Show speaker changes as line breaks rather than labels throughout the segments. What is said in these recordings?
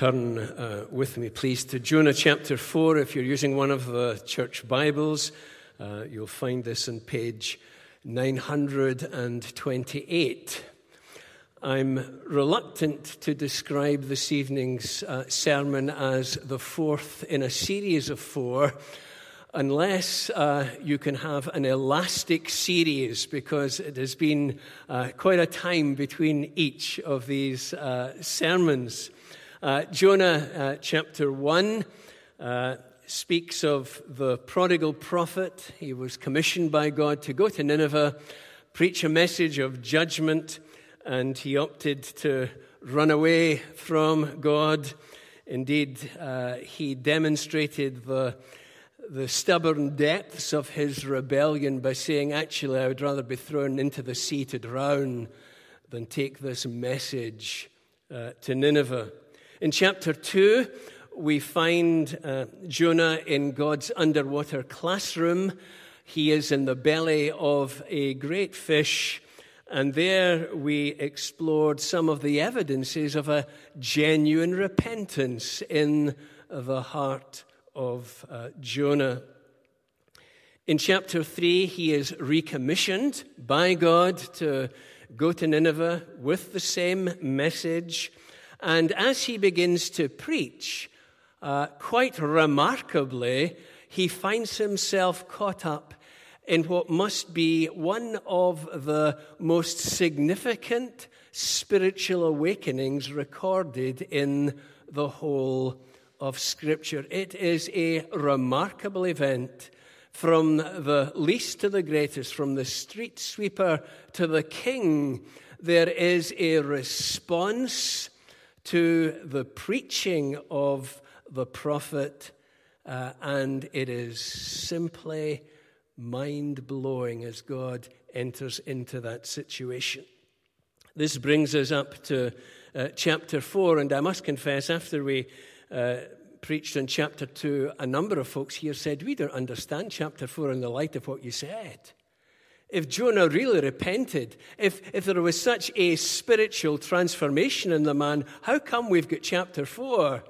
turn uh, with me, please, to Jonah chapter 4. If you're using one of the church Bibles, uh, you'll find this on page 928. I'm reluctant to describe this evening's uh, sermon as the fourth in a series of four, unless uh, you can have an elastic series, because it has been uh, quite a time between each of these uh, sermons. Uh, Jonah uh, chapter 1 uh, speaks of the prodigal prophet. He was commissioned by God to go to Nineveh, preach a message of judgment, and he opted to run away from God. Indeed, uh, he demonstrated the, the stubborn depths of his rebellion by saying, Actually, I would rather be thrown into the sea to drown than take this message uh, to Nineveh. In chapter 2, we find uh, Jonah in God's underwater classroom. He is in the belly of a great fish, and there we explored some of the evidences of a genuine repentance in the heart of uh, Jonah. In chapter 3, he is recommissioned by God to go to Nineveh with the same message. And as he begins to preach, uh, quite remarkably, he finds himself caught up in what must be one of the most significant spiritual awakenings recorded in the whole of Scripture. It is a remarkable event from the least to the greatest, from the street sweeper to the king. There is a response to the preaching of the prophet, uh, and it is simply mind blowing as God enters into that situation. This brings us up to uh, chapter 4, and I must confess, after we uh, preached in chapter 2, a number of folks here said, We don't understand chapter 4 in the light of what you said if Jonah really repented, if, if there was such a spiritual transformation in the man, how come we've got chapter 4?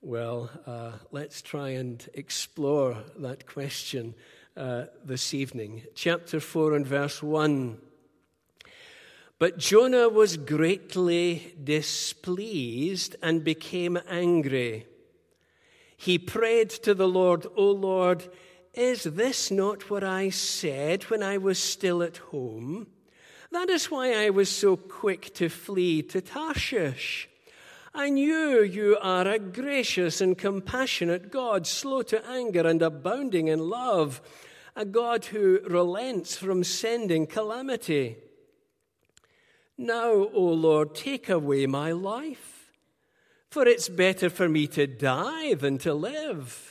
Well, uh, let's try and explore that question uh, this evening. Chapter 4 and verse 1. But Jonah was greatly displeased and became angry. He prayed to the Lord, O Lord, is this not what I said when I was still at home? That is why I was so quick to flee to Tarshish. I knew you are a gracious and compassionate God, slow to anger and abounding in love, a God who relents from sending calamity. Now, O Lord, take away my life, for it's better for me to die than to live.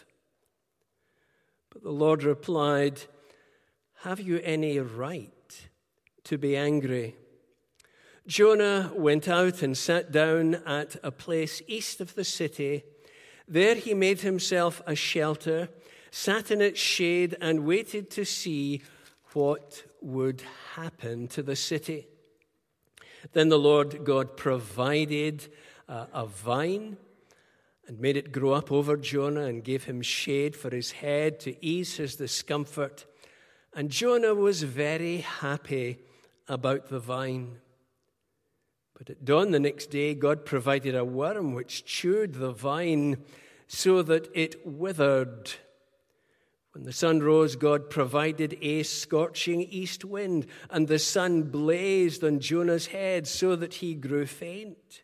But the Lord replied, Have you any right to be angry? Jonah went out and sat down at a place east of the city. There he made himself a shelter, sat in its shade, and waited to see what would happen to the city. Then the Lord God provided uh, a vine and made it grow up over Jonah and gave him shade for his head to ease his discomfort. And Jonah was very happy about the vine. But at dawn the next day, God provided a worm which chewed the vine so that it withered. When the sun rose, God provided a scorching east wind, and the sun blazed on Jonah's head so that he grew faint.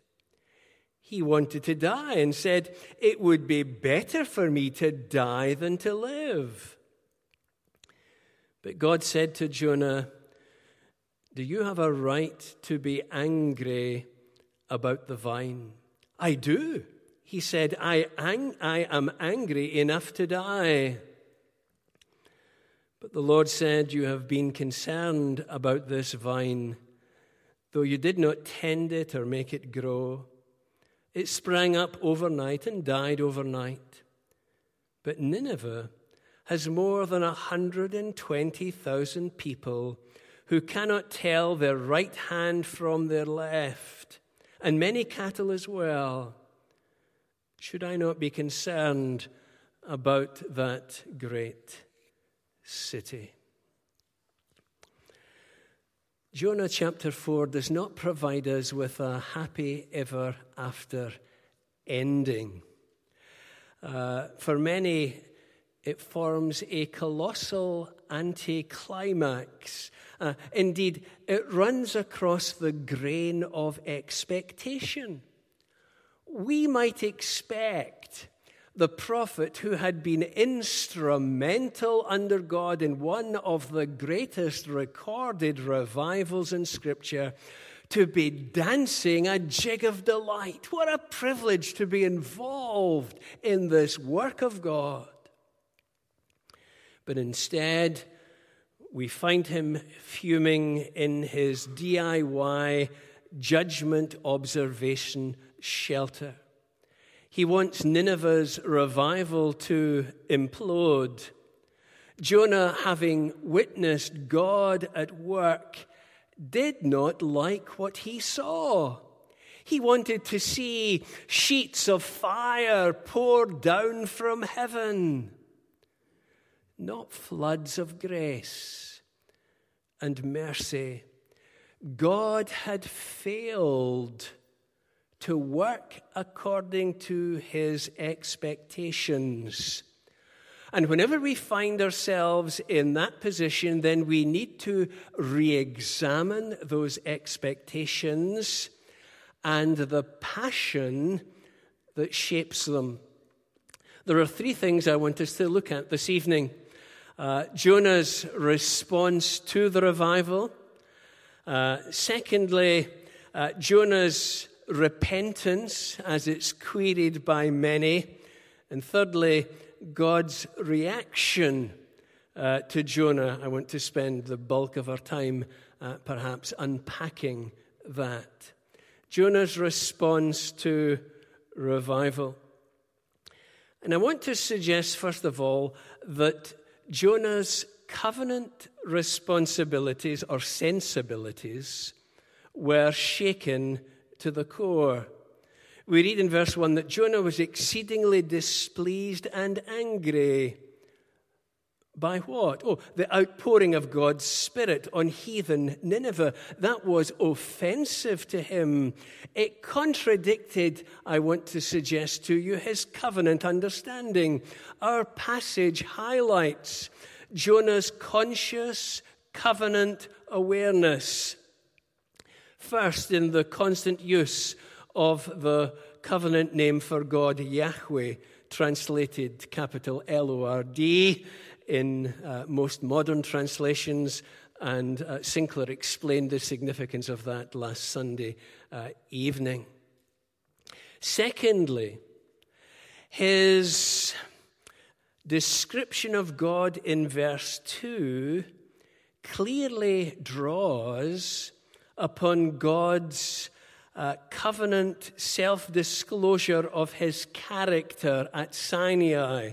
He wanted to die and said, It would be better for me to die than to live. But God said to Jonah, Do you have a right to be angry about the vine? I do. He said, I, ang- I am angry enough to die. But the Lord said, You have been concerned about this vine, though you did not tend it or make it grow. It sprang up overnight and died overnight. But Nineveh has more than 120,000 people who cannot tell their right hand from their left, and many cattle as well. Should I not be concerned about that great city? Jonah chapter 4 does not provide us with a happy ever after ending. Uh, for many, it forms a colossal anticlimax. Uh, indeed, it runs across the grain of expectation. We might expect the prophet who had been instrumental under God in one of the greatest recorded revivals in Scripture to be dancing a jig of delight. What a privilege to be involved in this work of God. But instead, we find him fuming in his DIY judgment observation shelter. He wants Nineveh's revival to implode. Jonah, having witnessed God at work, did not like what he saw. He wanted to see sheets of fire poured down from heaven not floods of grace and mercy. God had failed to work according to his expectations. And whenever we find ourselves in that position, then we need to re examine those expectations and the passion that shapes them. There are three things I want us to look at this evening. Uh, Jonah's response to the revival. Uh, secondly, uh, Jonah's repentance as it's queried by many. And thirdly, God's reaction uh, to Jonah. I want to spend the bulk of our time uh, perhaps unpacking that. Jonah's response to revival. And I want to suggest, first of all, that Jonah's covenant responsibilities or sensibilities were shaken to the core. We read in verse 1 that Jonah was exceedingly displeased and angry. By what? Oh, the outpouring of God's Spirit on heathen Nineveh. That was offensive to him. It contradicted, I want to suggest to you, his covenant understanding. Our passage highlights Jonah's conscious covenant awareness. First, in the constant use of the covenant name for God, Yahweh, translated capital L O R D in uh, most modern translations, and uh, Sinclair explained the significance of that last Sunday uh, evening. Secondly, his description of God in verse 2 clearly draws upon God's uh, covenant self disclosure of his character at Sinai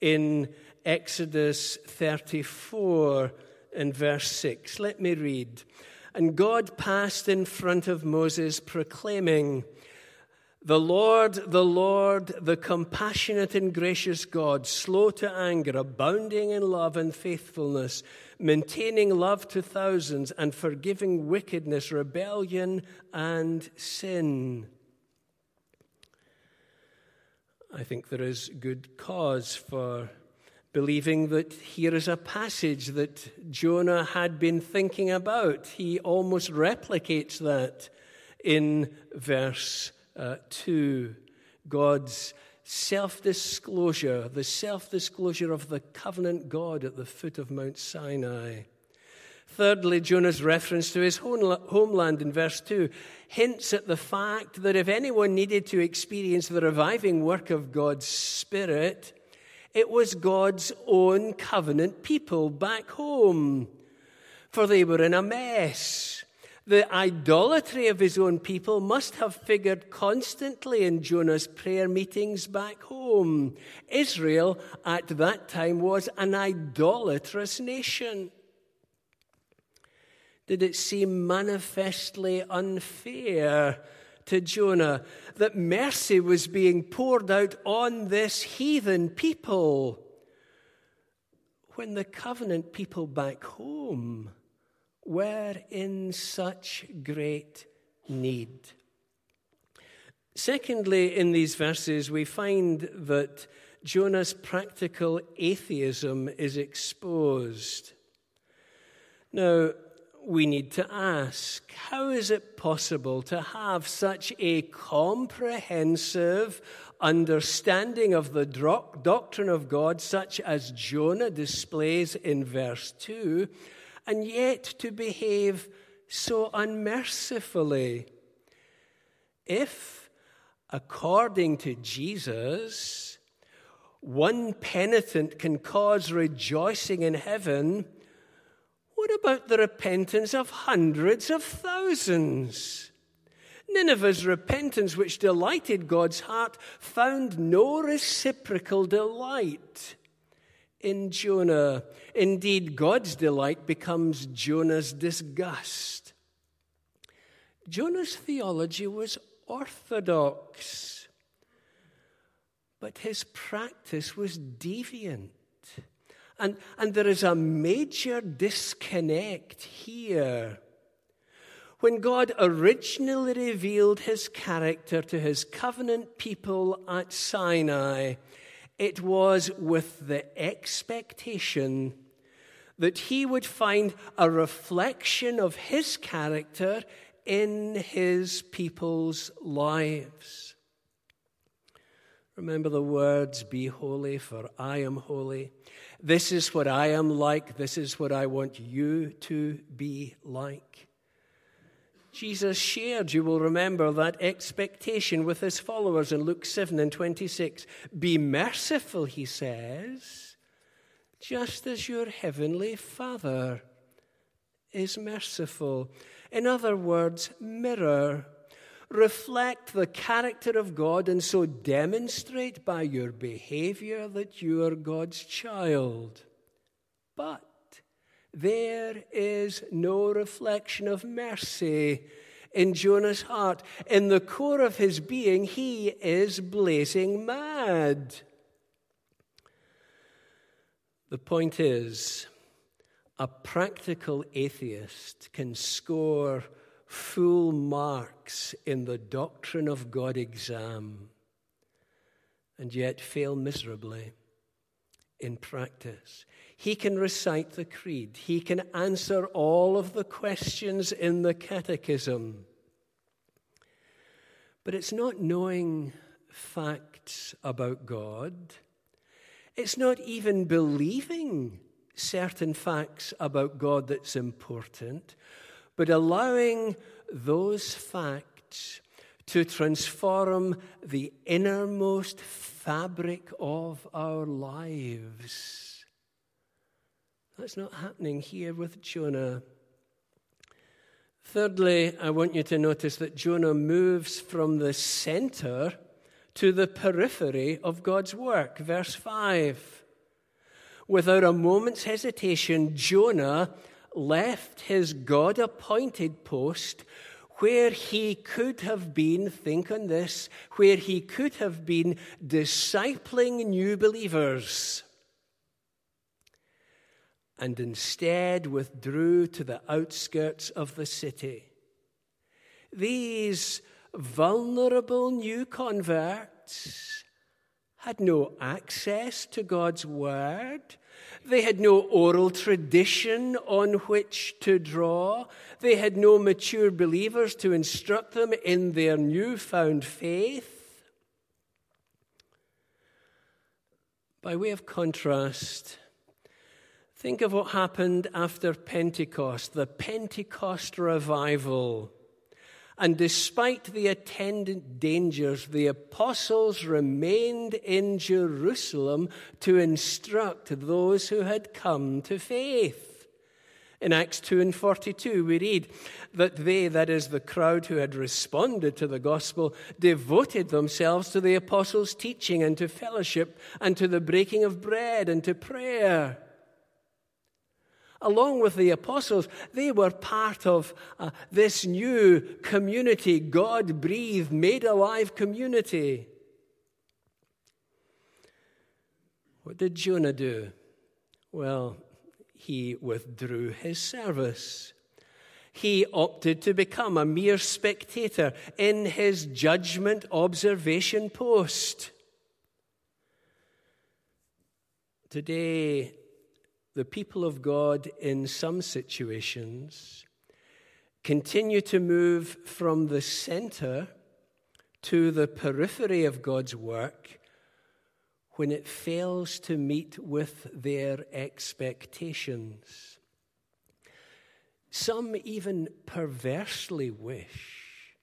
in Exodus 34 and verse 6. Let me read. And God passed in front of Moses, proclaiming, The Lord, the Lord, the compassionate and gracious God, slow to anger, abounding in love and faithfulness, maintaining love to thousands, and forgiving wickedness, rebellion, and sin. I think there is good cause for believing that here is a passage that Jonah had been thinking about. He almost replicates that in verse uh, 2. God's self disclosure, the self disclosure of the covenant God at the foot of Mount Sinai. Thirdly, Jonah's reference to his homeland in verse 2 hints at the fact that if anyone needed to experience the reviving work of God's Spirit, it was God's own covenant people back home, for they were in a mess. The idolatry of his own people must have figured constantly in Jonah's prayer meetings back home. Israel at that time was an idolatrous nation. Did it seem manifestly unfair to Jonah that mercy was being poured out on this heathen people when the covenant people back home were in such great need. Secondly, in these verses, we find that Jonah's practical atheism is exposed. Now, we need to ask how is it possible to have such a comprehensive understanding of the doctrine of God, such as Jonah displays in verse 2, and yet to behave so unmercifully? If, according to Jesus, one penitent can cause rejoicing in heaven, what about the repentance of hundreds of thousands? Nineveh's repentance, which delighted God's heart, found no reciprocal delight in Jonah. Indeed, God's delight becomes Jonah's disgust. Jonah's theology was orthodox, but his practice was deviant. And, and there is a major disconnect here. When God originally revealed his character to his covenant people at Sinai, it was with the expectation that he would find a reflection of his character in his people's lives. Remember the words, Be holy, for I am holy. This is what I am like. This is what I want you to be like. Jesus shared, you will remember, that expectation with his followers in Luke 7 and 26. Be merciful, he says, just as your heavenly Father is merciful. In other words, mirror reflect the character of God and so demonstrate by your behavior that you are God's child. But there is no reflection of mercy in Jonah's heart. In the core of his being, he is blazing mad. The point is, a practical atheist can score full marks in the doctrine of God exam and yet fail miserably in practice. He can recite the creed, he can answer all of the questions in the catechism. But it's not knowing facts about God. It's not even believing certain facts about God that's important but allowing those facts to transform the innermost fabric of our lives. That's not happening here with Jonah. Thirdly, I want you to notice that Jonah moves from the center to the periphery of God's work. Verse 5. Without a moment's hesitation, Jonah left his God appointed post where he could have been, think on this, where he could have been discipling new believers, and instead withdrew to the outskirts of the city. These vulnerable new converts had no access to God's word. They had no oral tradition on which to draw. They had no mature believers to instruct them in their newfound faith. By way of contrast, think of what happened after Pentecost, the Pentecost revival. And despite the attendant dangers, the apostles remained in Jerusalem to instruct those who had come to faith. In Acts 2 and 42, we read that they, that is, the crowd who had responded to the gospel, devoted themselves to the apostles' teaching and to fellowship and to the breaking of bread and to prayer. Along with the apostles, they were part of uh, this new community, God breathed, made alive community. What did Jonah do? Well, he withdrew his service. He opted to become a mere spectator in his judgment observation post. Today, the people of God in some situations continue to move from the center to the periphery of God's work when it fails to meet with their expectations. Some even perversely wish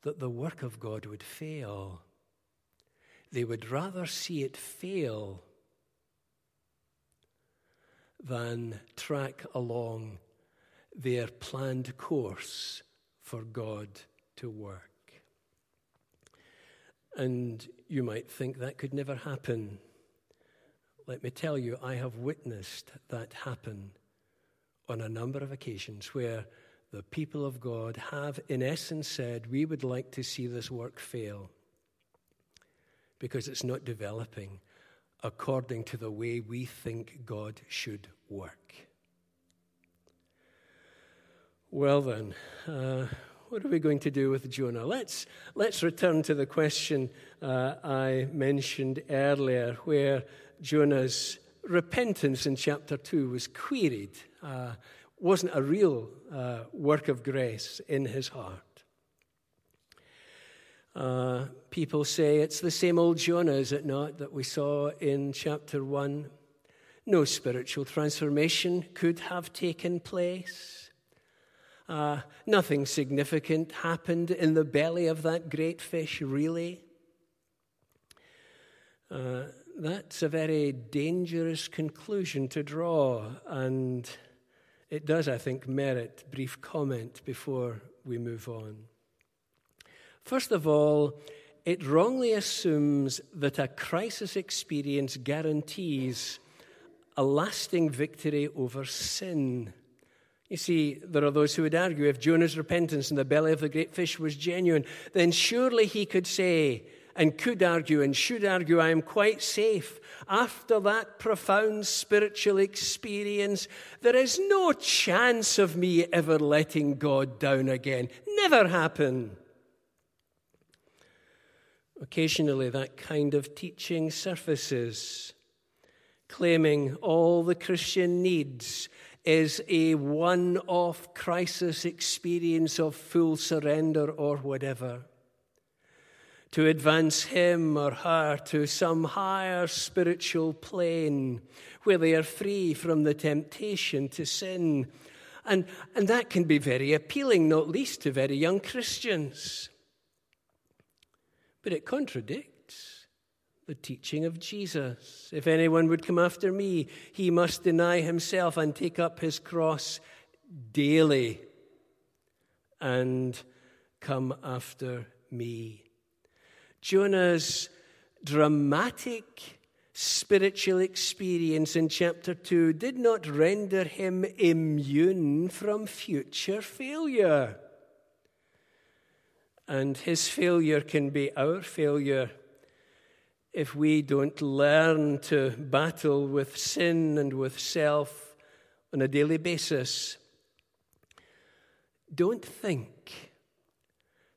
that the work of God would fail. They would rather see it fail than track along their planned course for God to work. And you might think that could never happen. Let me tell you, I have witnessed that happen on a number of occasions where the people of God have, in essence, said, We would like to see this work fail because it's not developing according to the way we think God should work. Well, then, uh, what are we going to do with Jonah? Let's, let's return to the question uh, I mentioned earlier, where Jonah's repentance in chapter 2 was queried, uh, wasn't a real uh, work of grace in his heart. Uh, people say it's the same old Jonah, is it not, that we saw in chapter 1? No spiritual transformation could have taken place. Uh, nothing significant happened in the belly of that great fish, really. Uh, that's a very dangerous conclusion to draw, and it does, I think, merit brief comment before we move on. First of all, it wrongly assumes that a crisis experience guarantees a lasting victory over sin. You see, there are those who would argue if Jonah's repentance in the belly of the great fish was genuine, then surely he could say, and could argue, and should argue, I am quite safe. After that profound spiritual experience, there is no chance of me ever letting God down again. Never happen. Occasionally, that kind of teaching surfaces, claiming all the Christian needs is a one off crisis experience of full surrender or whatever. To advance him or her to some higher spiritual plane where they are free from the temptation to sin. And, and that can be very appealing, not least to very young Christians. But it contradicts the teaching of Jesus. If anyone would come after me, he must deny himself and take up his cross daily and come after me. Jonah's dramatic spiritual experience in chapter 2 did not render him immune from future failure. And his failure can be our failure if we don't learn to battle with sin and with self on a daily basis. Don't think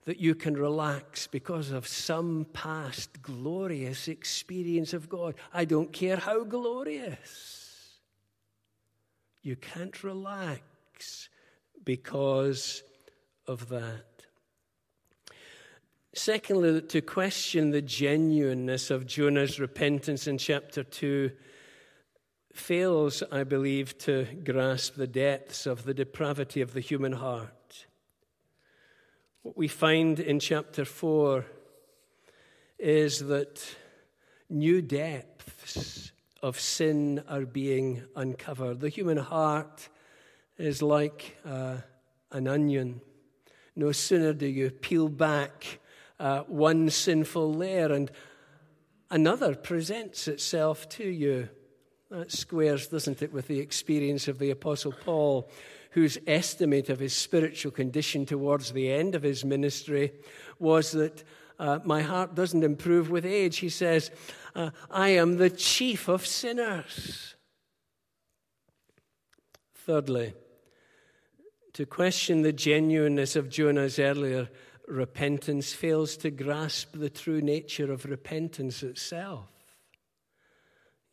that you can relax because of some past glorious experience of God. I don't care how glorious. You can't relax because of that. Secondly, to question the genuineness of Jonah's repentance in chapter 2 fails, I believe, to grasp the depths of the depravity of the human heart. What we find in chapter 4 is that new depths of sin are being uncovered. The human heart is like uh, an onion. No sooner do you peel back uh, one sinful layer and another presents itself to you. That squares, doesn't it, with the experience of the Apostle Paul, whose estimate of his spiritual condition towards the end of his ministry was that uh, my heart doesn't improve with age. He says, uh, I am the chief of sinners. Thirdly, to question the genuineness of Jonah's earlier repentance fails to grasp the true nature of repentance itself.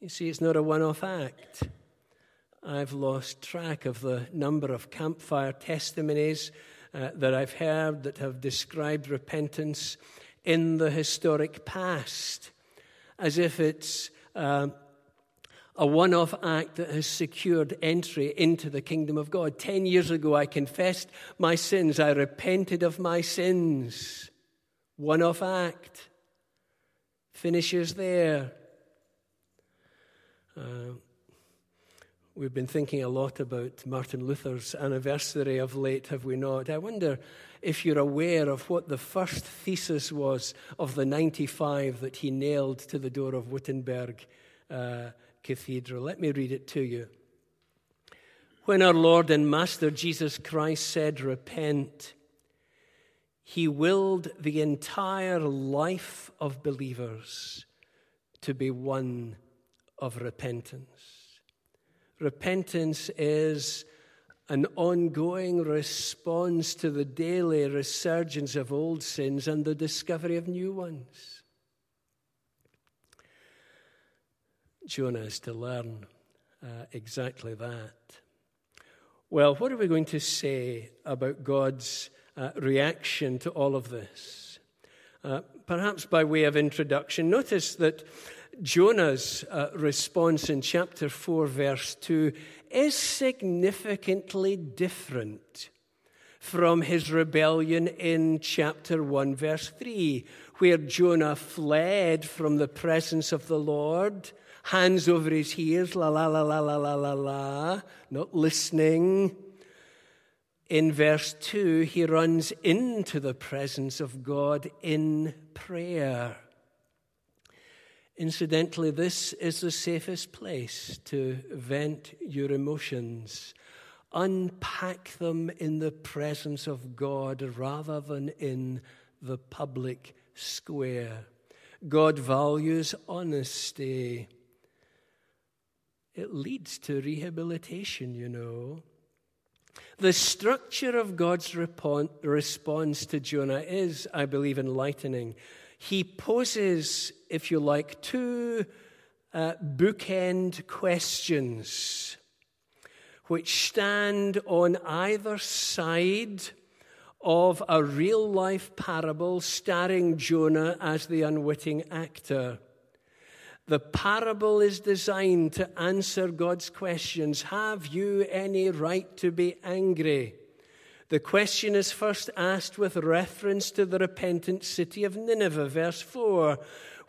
You see, it's not a one off act. I've lost track of the number of campfire testimonies uh, that I've heard that have described repentance in the historic past as if it's uh, a one off act that has secured entry into the kingdom of God. Ten years ago, I confessed my sins, I repented of my sins. One off act. Finishes there. Uh, we've been thinking a lot about Martin Luther's anniversary of late, have we not? I wonder if you're aware of what the first thesis was of the 95 that he nailed to the door of Wittenberg uh, Cathedral. Let me read it to you. When our Lord and Master Jesus Christ said, Repent, he willed the entire life of believers to be one of repentance. Repentance is an ongoing response to the daily resurgence of old sins and the discovery of new ones. Jonah is to learn uh, exactly that. Well, what are we going to say about God's uh, reaction to all of this? Uh, perhaps by way of introduction, notice that Jonah's uh, response in chapter 4, verse 2, is significantly different from his rebellion in chapter 1, verse 3, where Jonah fled from the presence of the Lord, hands over his ears, la la la la la la la la, not listening. In verse 2, he runs into the presence of God in prayer. Incidentally, this is the safest place to vent your emotions. Unpack them in the presence of God rather than in the public square. God values honesty. It leads to rehabilitation, you know. The structure of God's response to Jonah is, I believe, enlightening he poses, if you like, two uh, bookend questions which stand on either side of a real life parable starring Jonah as the unwitting actor. The parable is designed to answer God's questions Have you any right to be angry? The question is first asked with reference to the repentant city of Nineveh, verse 4,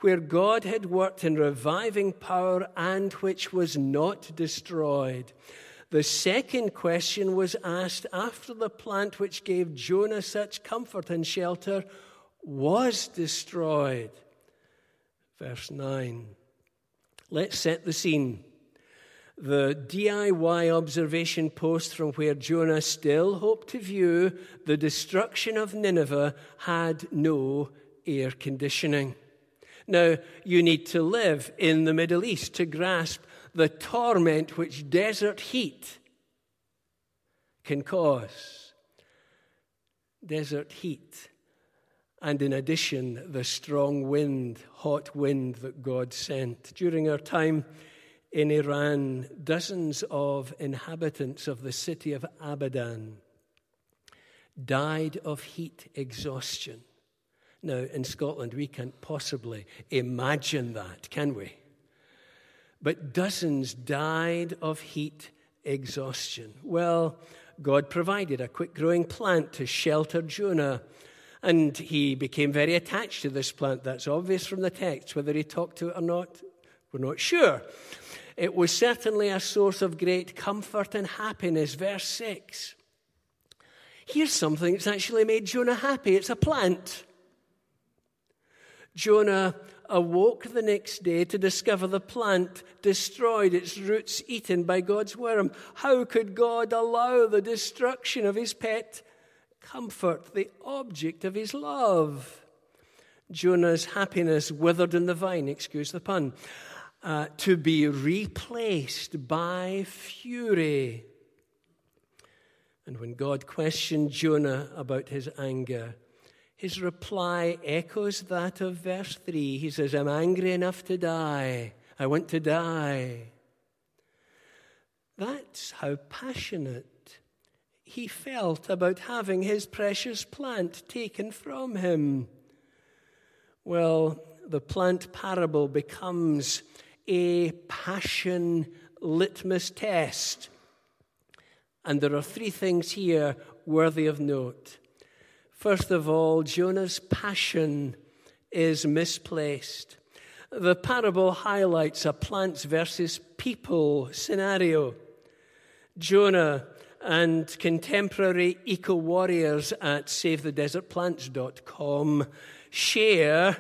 where God had worked in reviving power and which was not destroyed. The second question was asked after the plant which gave Jonah such comfort and shelter was destroyed. Verse 9. Let's set the scene the DIY observation post from where Jonah still hoped to view the destruction of Nineveh had no air conditioning. Now, you need to live in the Middle East to grasp the torment which desert heat can cause. Desert heat. And in addition, the strong wind, hot wind that God sent. During our time in Iran, dozens of inhabitants of the city of Abadan died of heat exhaustion. Now, in Scotland, we can't possibly imagine that, can we? But dozens died of heat exhaustion. Well, God provided a quick growing plant to shelter Jonah. And he became very attached to this plant. That's obvious from the text. Whether he talked to it or not, we're not sure. It was certainly a source of great comfort and happiness. Verse 6. Here's something that's actually made Jonah happy it's a plant. Jonah awoke the next day to discover the plant destroyed, its roots eaten by God's worm. How could God allow the destruction of his pet comfort, the object of his love? Jonah's happiness withered in the vine, excuse the pun, uh, to be replaced by fury. And when God questioned Jonah about his anger, his reply echoes that of verse 3. He says, I'm angry enough to die. I want to die. That's how passionate he felt about having his precious plant taken from him. Well, the plant parable becomes a passion litmus test. And there are three things here worthy of note. First of all, Jonah's passion is misplaced. The parable highlights a plants versus people scenario. Jonah and contemporary eco warriors at SaveTheDesertPlants.com share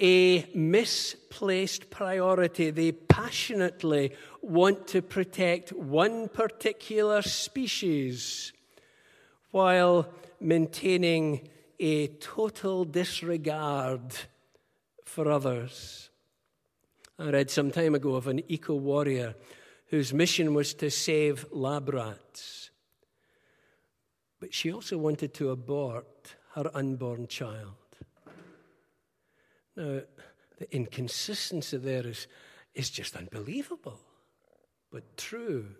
a misplaced priority. They passionately want to protect one particular species while maintaining a total disregard for others. I read some time ago of an eco warrior whose mission was to save lab rats. But she also wanted to abort her unborn child. Now, the inconsistency there is, is just unbelievable, but true.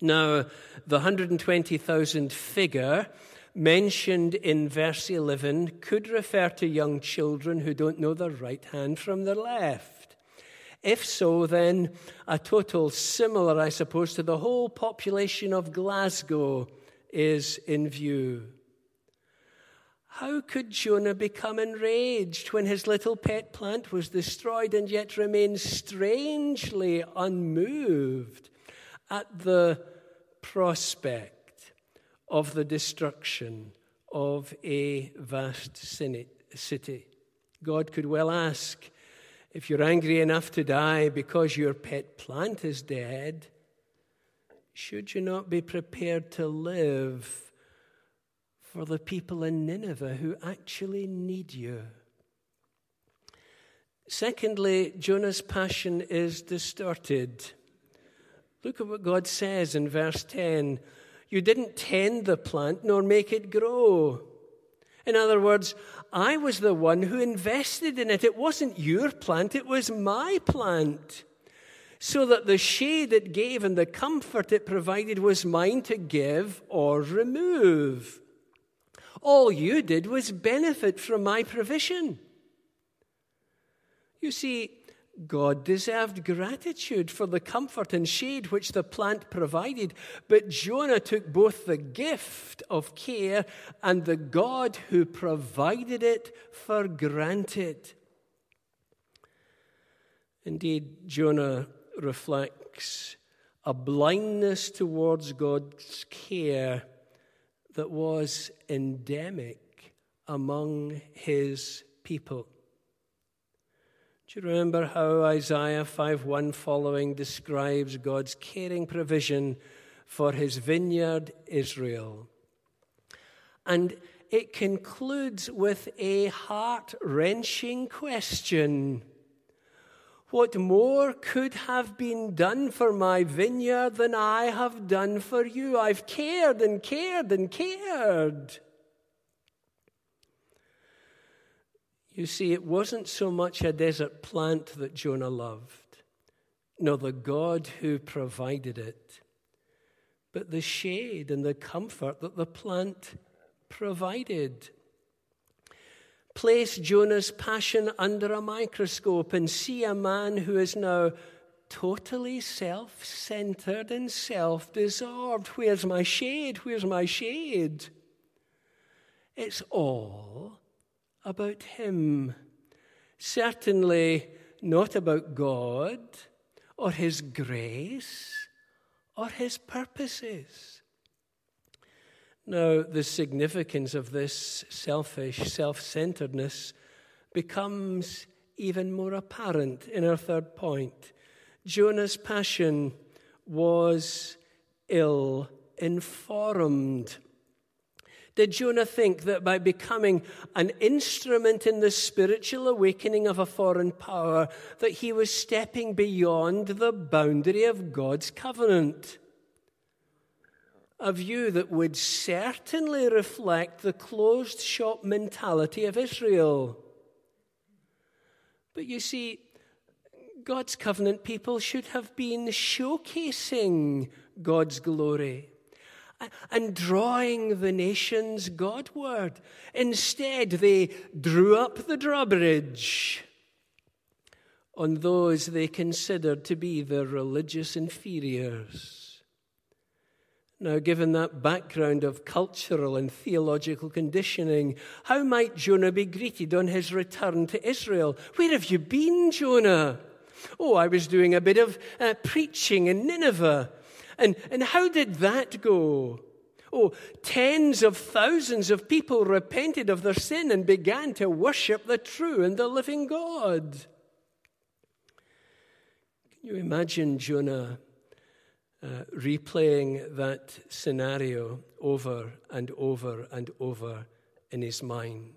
Now, the 120,000 figure mentioned in verse 11 could refer to young children who don't know their right hand from their left. If so, then a total similar, I suppose, to the whole population of Glasgow is in view. How could Jonah become enraged when his little pet plant was destroyed and yet remain strangely unmoved at the prospect of the destruction of a vast city? God could well ask if you're angry enough to die because your pet plant is dead, should you not be prepared to live? for the people in Nineveh who actually need you. Secondly, Jonah's passion is distorted. Look at what God says in verse 10 You didn't tend the plant nor make it grow. In other words, I was the one who invested in it. It wasn't your plant, it was my plant. So that the shade it gave and the comfort it provided was mine to give or remove. All you did was benefit from my provision. You see, God deserved gratitude for the comfort and shade which the plant provided, but Jonah took both the gift of care and the God who provided it for granted. Indeed, Jonah reflects a blindness towards God's care that was endemic among his people. Do you remember how Isaiah 5:1 following describes God's caring provision for his vineyard Israel? And it concludes with a heart-wrenching question. What more could have been done for my vineyard than I have done for you? I've cared and cared and cared. You see, it wasn't so much a desert plant that Jonah loved, nor the God who provided it, but the shade and the comfort that the plant provided. Place Jonah's passion under a microscope and see a man who is now totally self centered and self absorbed. Where's my shade? Where's my shade? It's all about him. Certainly not about God or his grace or his purposes. Now, the significance of this selfish self centeredness becomes even more apparent in our third point. Jonah's passion was ill informed. Did Jonah think that by becoming an instrument in the spiritual awakening of a foreign power, that he was stepping beyond the boundary of God's covenant? A view that would certainly reflect the closed shop mentality of Israel. But you see, God's covenant people should have been showcasing God's glory and drawing the nations Godward. Instead, they drew up the drawbridge on those they considered to be their religious inferiors. Now, given that background of cultural and theological conditioning, how might Jonah be greeted on his return to Israel? Where have you been, Jonah? Oh, I was doing a bit of uh, preaching in Nineveh. And, and how did that go? Oh, tens of thousands of people repented of their sin and began to worship the true and the living God. Can you imagine Jonah uh, replaying that scenario over and over and over in his mind?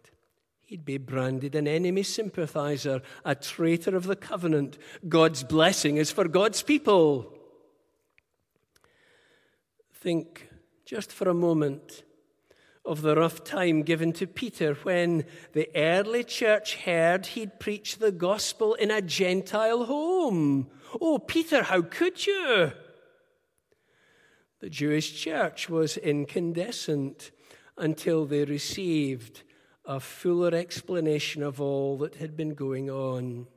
He'd be branded an enemy sympathizer, a traitor of the covenant. God's blessing is for God's people. Think just for a moment of the rough time given to Peter when the early church heard he'd preach the gospel in a Gentile home. Oh, Peter, how could you? The Jewish church was incandescent until they received a fuller explanation of all that had been going on.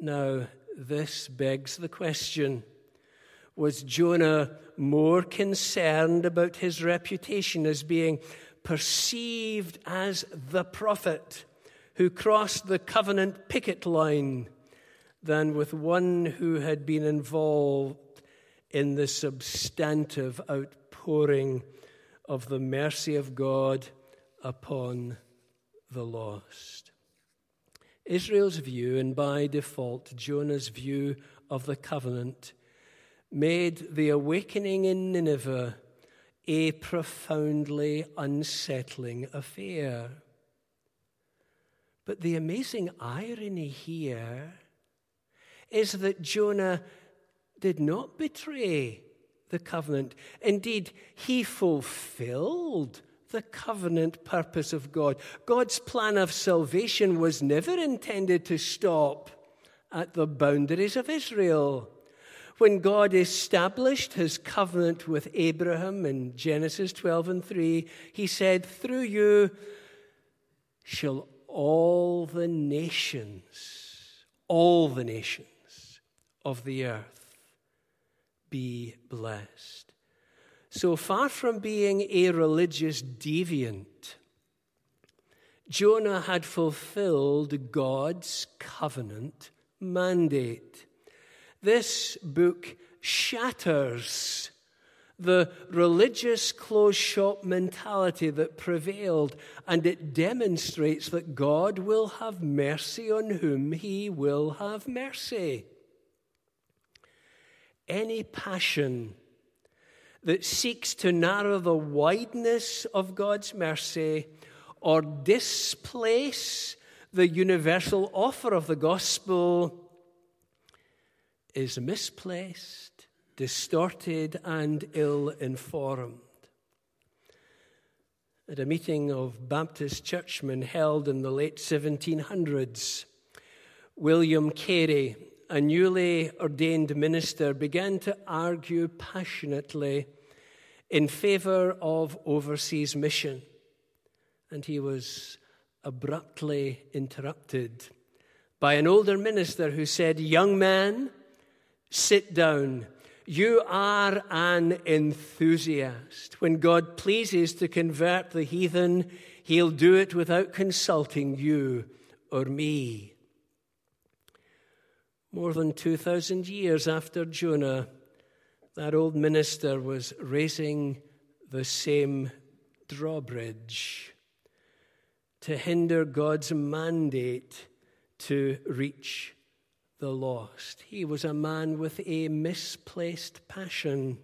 Now, this begs the question was Jonah more concerned about his reputation as being perceived as the prophet who crossed the covenant picket line than with one who had been involved in the substantive outpouring of the mercy of God upon the lost. Israel's view, and by default, Jonah's view of the covenant, made the awakening in Nineveh a profoundly unsettling affair. But the amazing irony here is that Jonah did not betray the covenant. Indeed, he fulfilled the covenant purpose of God. God's plan of salvation was never intended to stop at the boundaries of Israel when God established his covenant with Abraham in Genesis 12 and 3, he said, Through you shall all the nations, all the nations of the earth be blessed. So far from being a religious deviant, Jonah had fulfilled God's covenant mandate. This book shatters the religious closed shop mentality that prevailed, and it demonstrates that God will have mercy on whom he will have mercy. Any passion that seeks to narrow the wideness of God's mercy or displace the universal offer of the gospel is misplaced, distorted, and ill informed. At a meeting of Baptist churchmen held in the late 1700s, William Carey, a newly ordained minister, began to argue passionately in favor of overseas mission. And he was abruptly interrupted by an older minister who said, Young man, Sit down. You are an enthusiast. When God pleases to convert the heathen, he'll do it without consulting you or me. More than 2,000 years after Jonah, that old minister was raising the same drawbridge to hinder God's mandate to reach the lost. He was a man with a misplaced passion.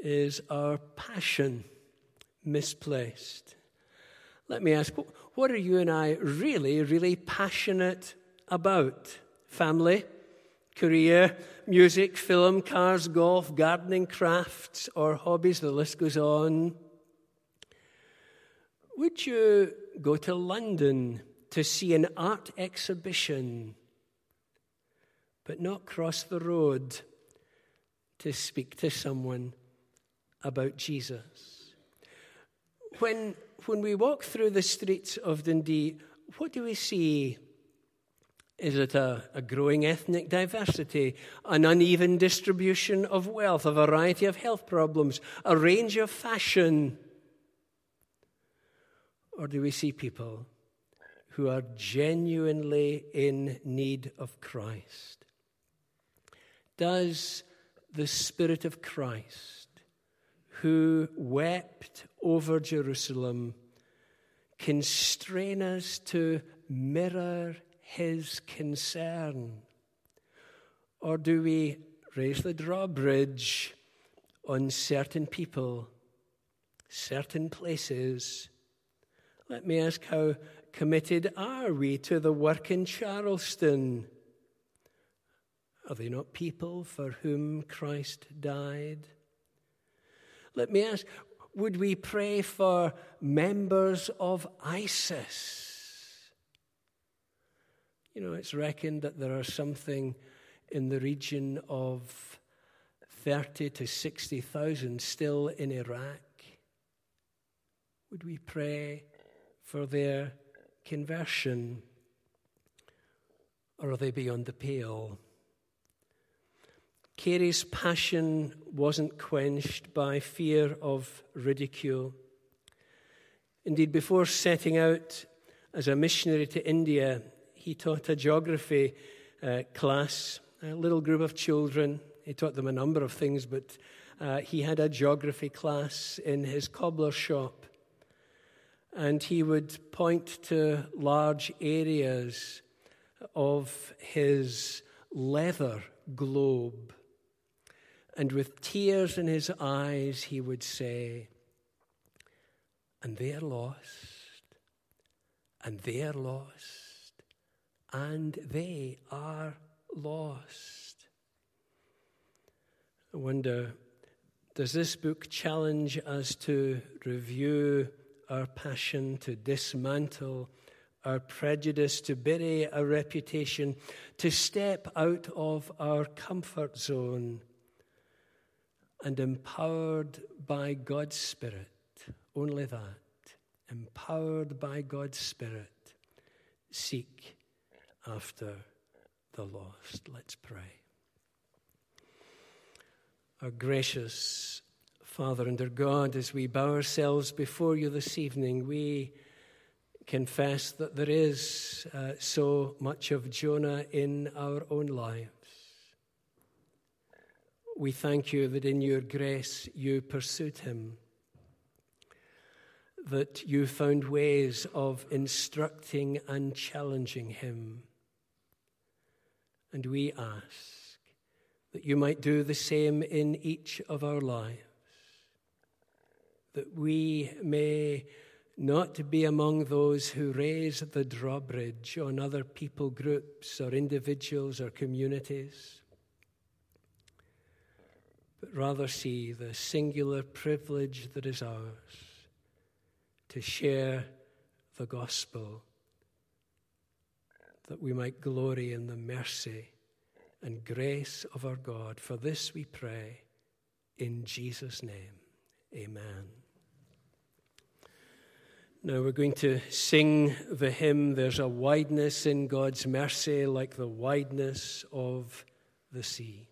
Is our passion misplaced? Let me ask, what are you and I really, really passionate about? Family, career, music, film, cars, golf, gardening, crafts, or hobbies, the list goes on. Would you go to London to see an art exhibition, but not cross the road to speak to someone about Jesus? When, when we walk through the streets of Dundee, what do we see? Is it a, a, growing ethnic diversity, an uneven distribution of wealth, a variety of health problems, a range of fashion? Or do we see people who are genuinely in need of Christ? Does the Spirit of Christ, who wept over Jerusalem, constrain us to mirror his concern? Or do we raise the drawbridge on certain people, certain places? Let me ask how committed are we to the work in Charleston? Are they not people for whom Christ died? Let me ask would we pray for members of ISIS? You know, it's reckoned that there are something in the region of 30 to 60,000 still in Iraq. Would we pray for their conversion? Or are they beyond the pale? Carey's passion wasn't quenched by fear of ridicule. Indeed, before setting out as a missionary to India, he taught a geography uh, class, a little group of children. He taught them a number of things, but uh, he had a geography class in his cobbler shop. And he would point to large areas of his leather globe. And with tears in his eyes, he would say, And they're lost, and they're lost and they are lost. I wonder, does this book challenge us to review our passion, to dismantle our prejudice, to bury our reputation, to step out of our comfort zone and empowered by God's Spirit, only that, empowered by God's Spirit, seek after the lost. Let's pray. Our gracious Father and our God, as we bow ourselves before you this evening, we confess that there is uh, so much of Jonah in our own lives. We thank you that in your grace you pursued him, that you found ways of instructing and challenging him. And we ask that you might do the same in each of our lives, that we may not be among those who raise the drawbridge on other people groups or individuals or communities, but rather see the singular privilege that is ours to share the gospel that we might glory in the mercy and grace of our God. For this we pray in Jesus' name. Amen. Now we're going to sing the hymn, There's a Wideness in God's Mercy, like the wideness of the sea.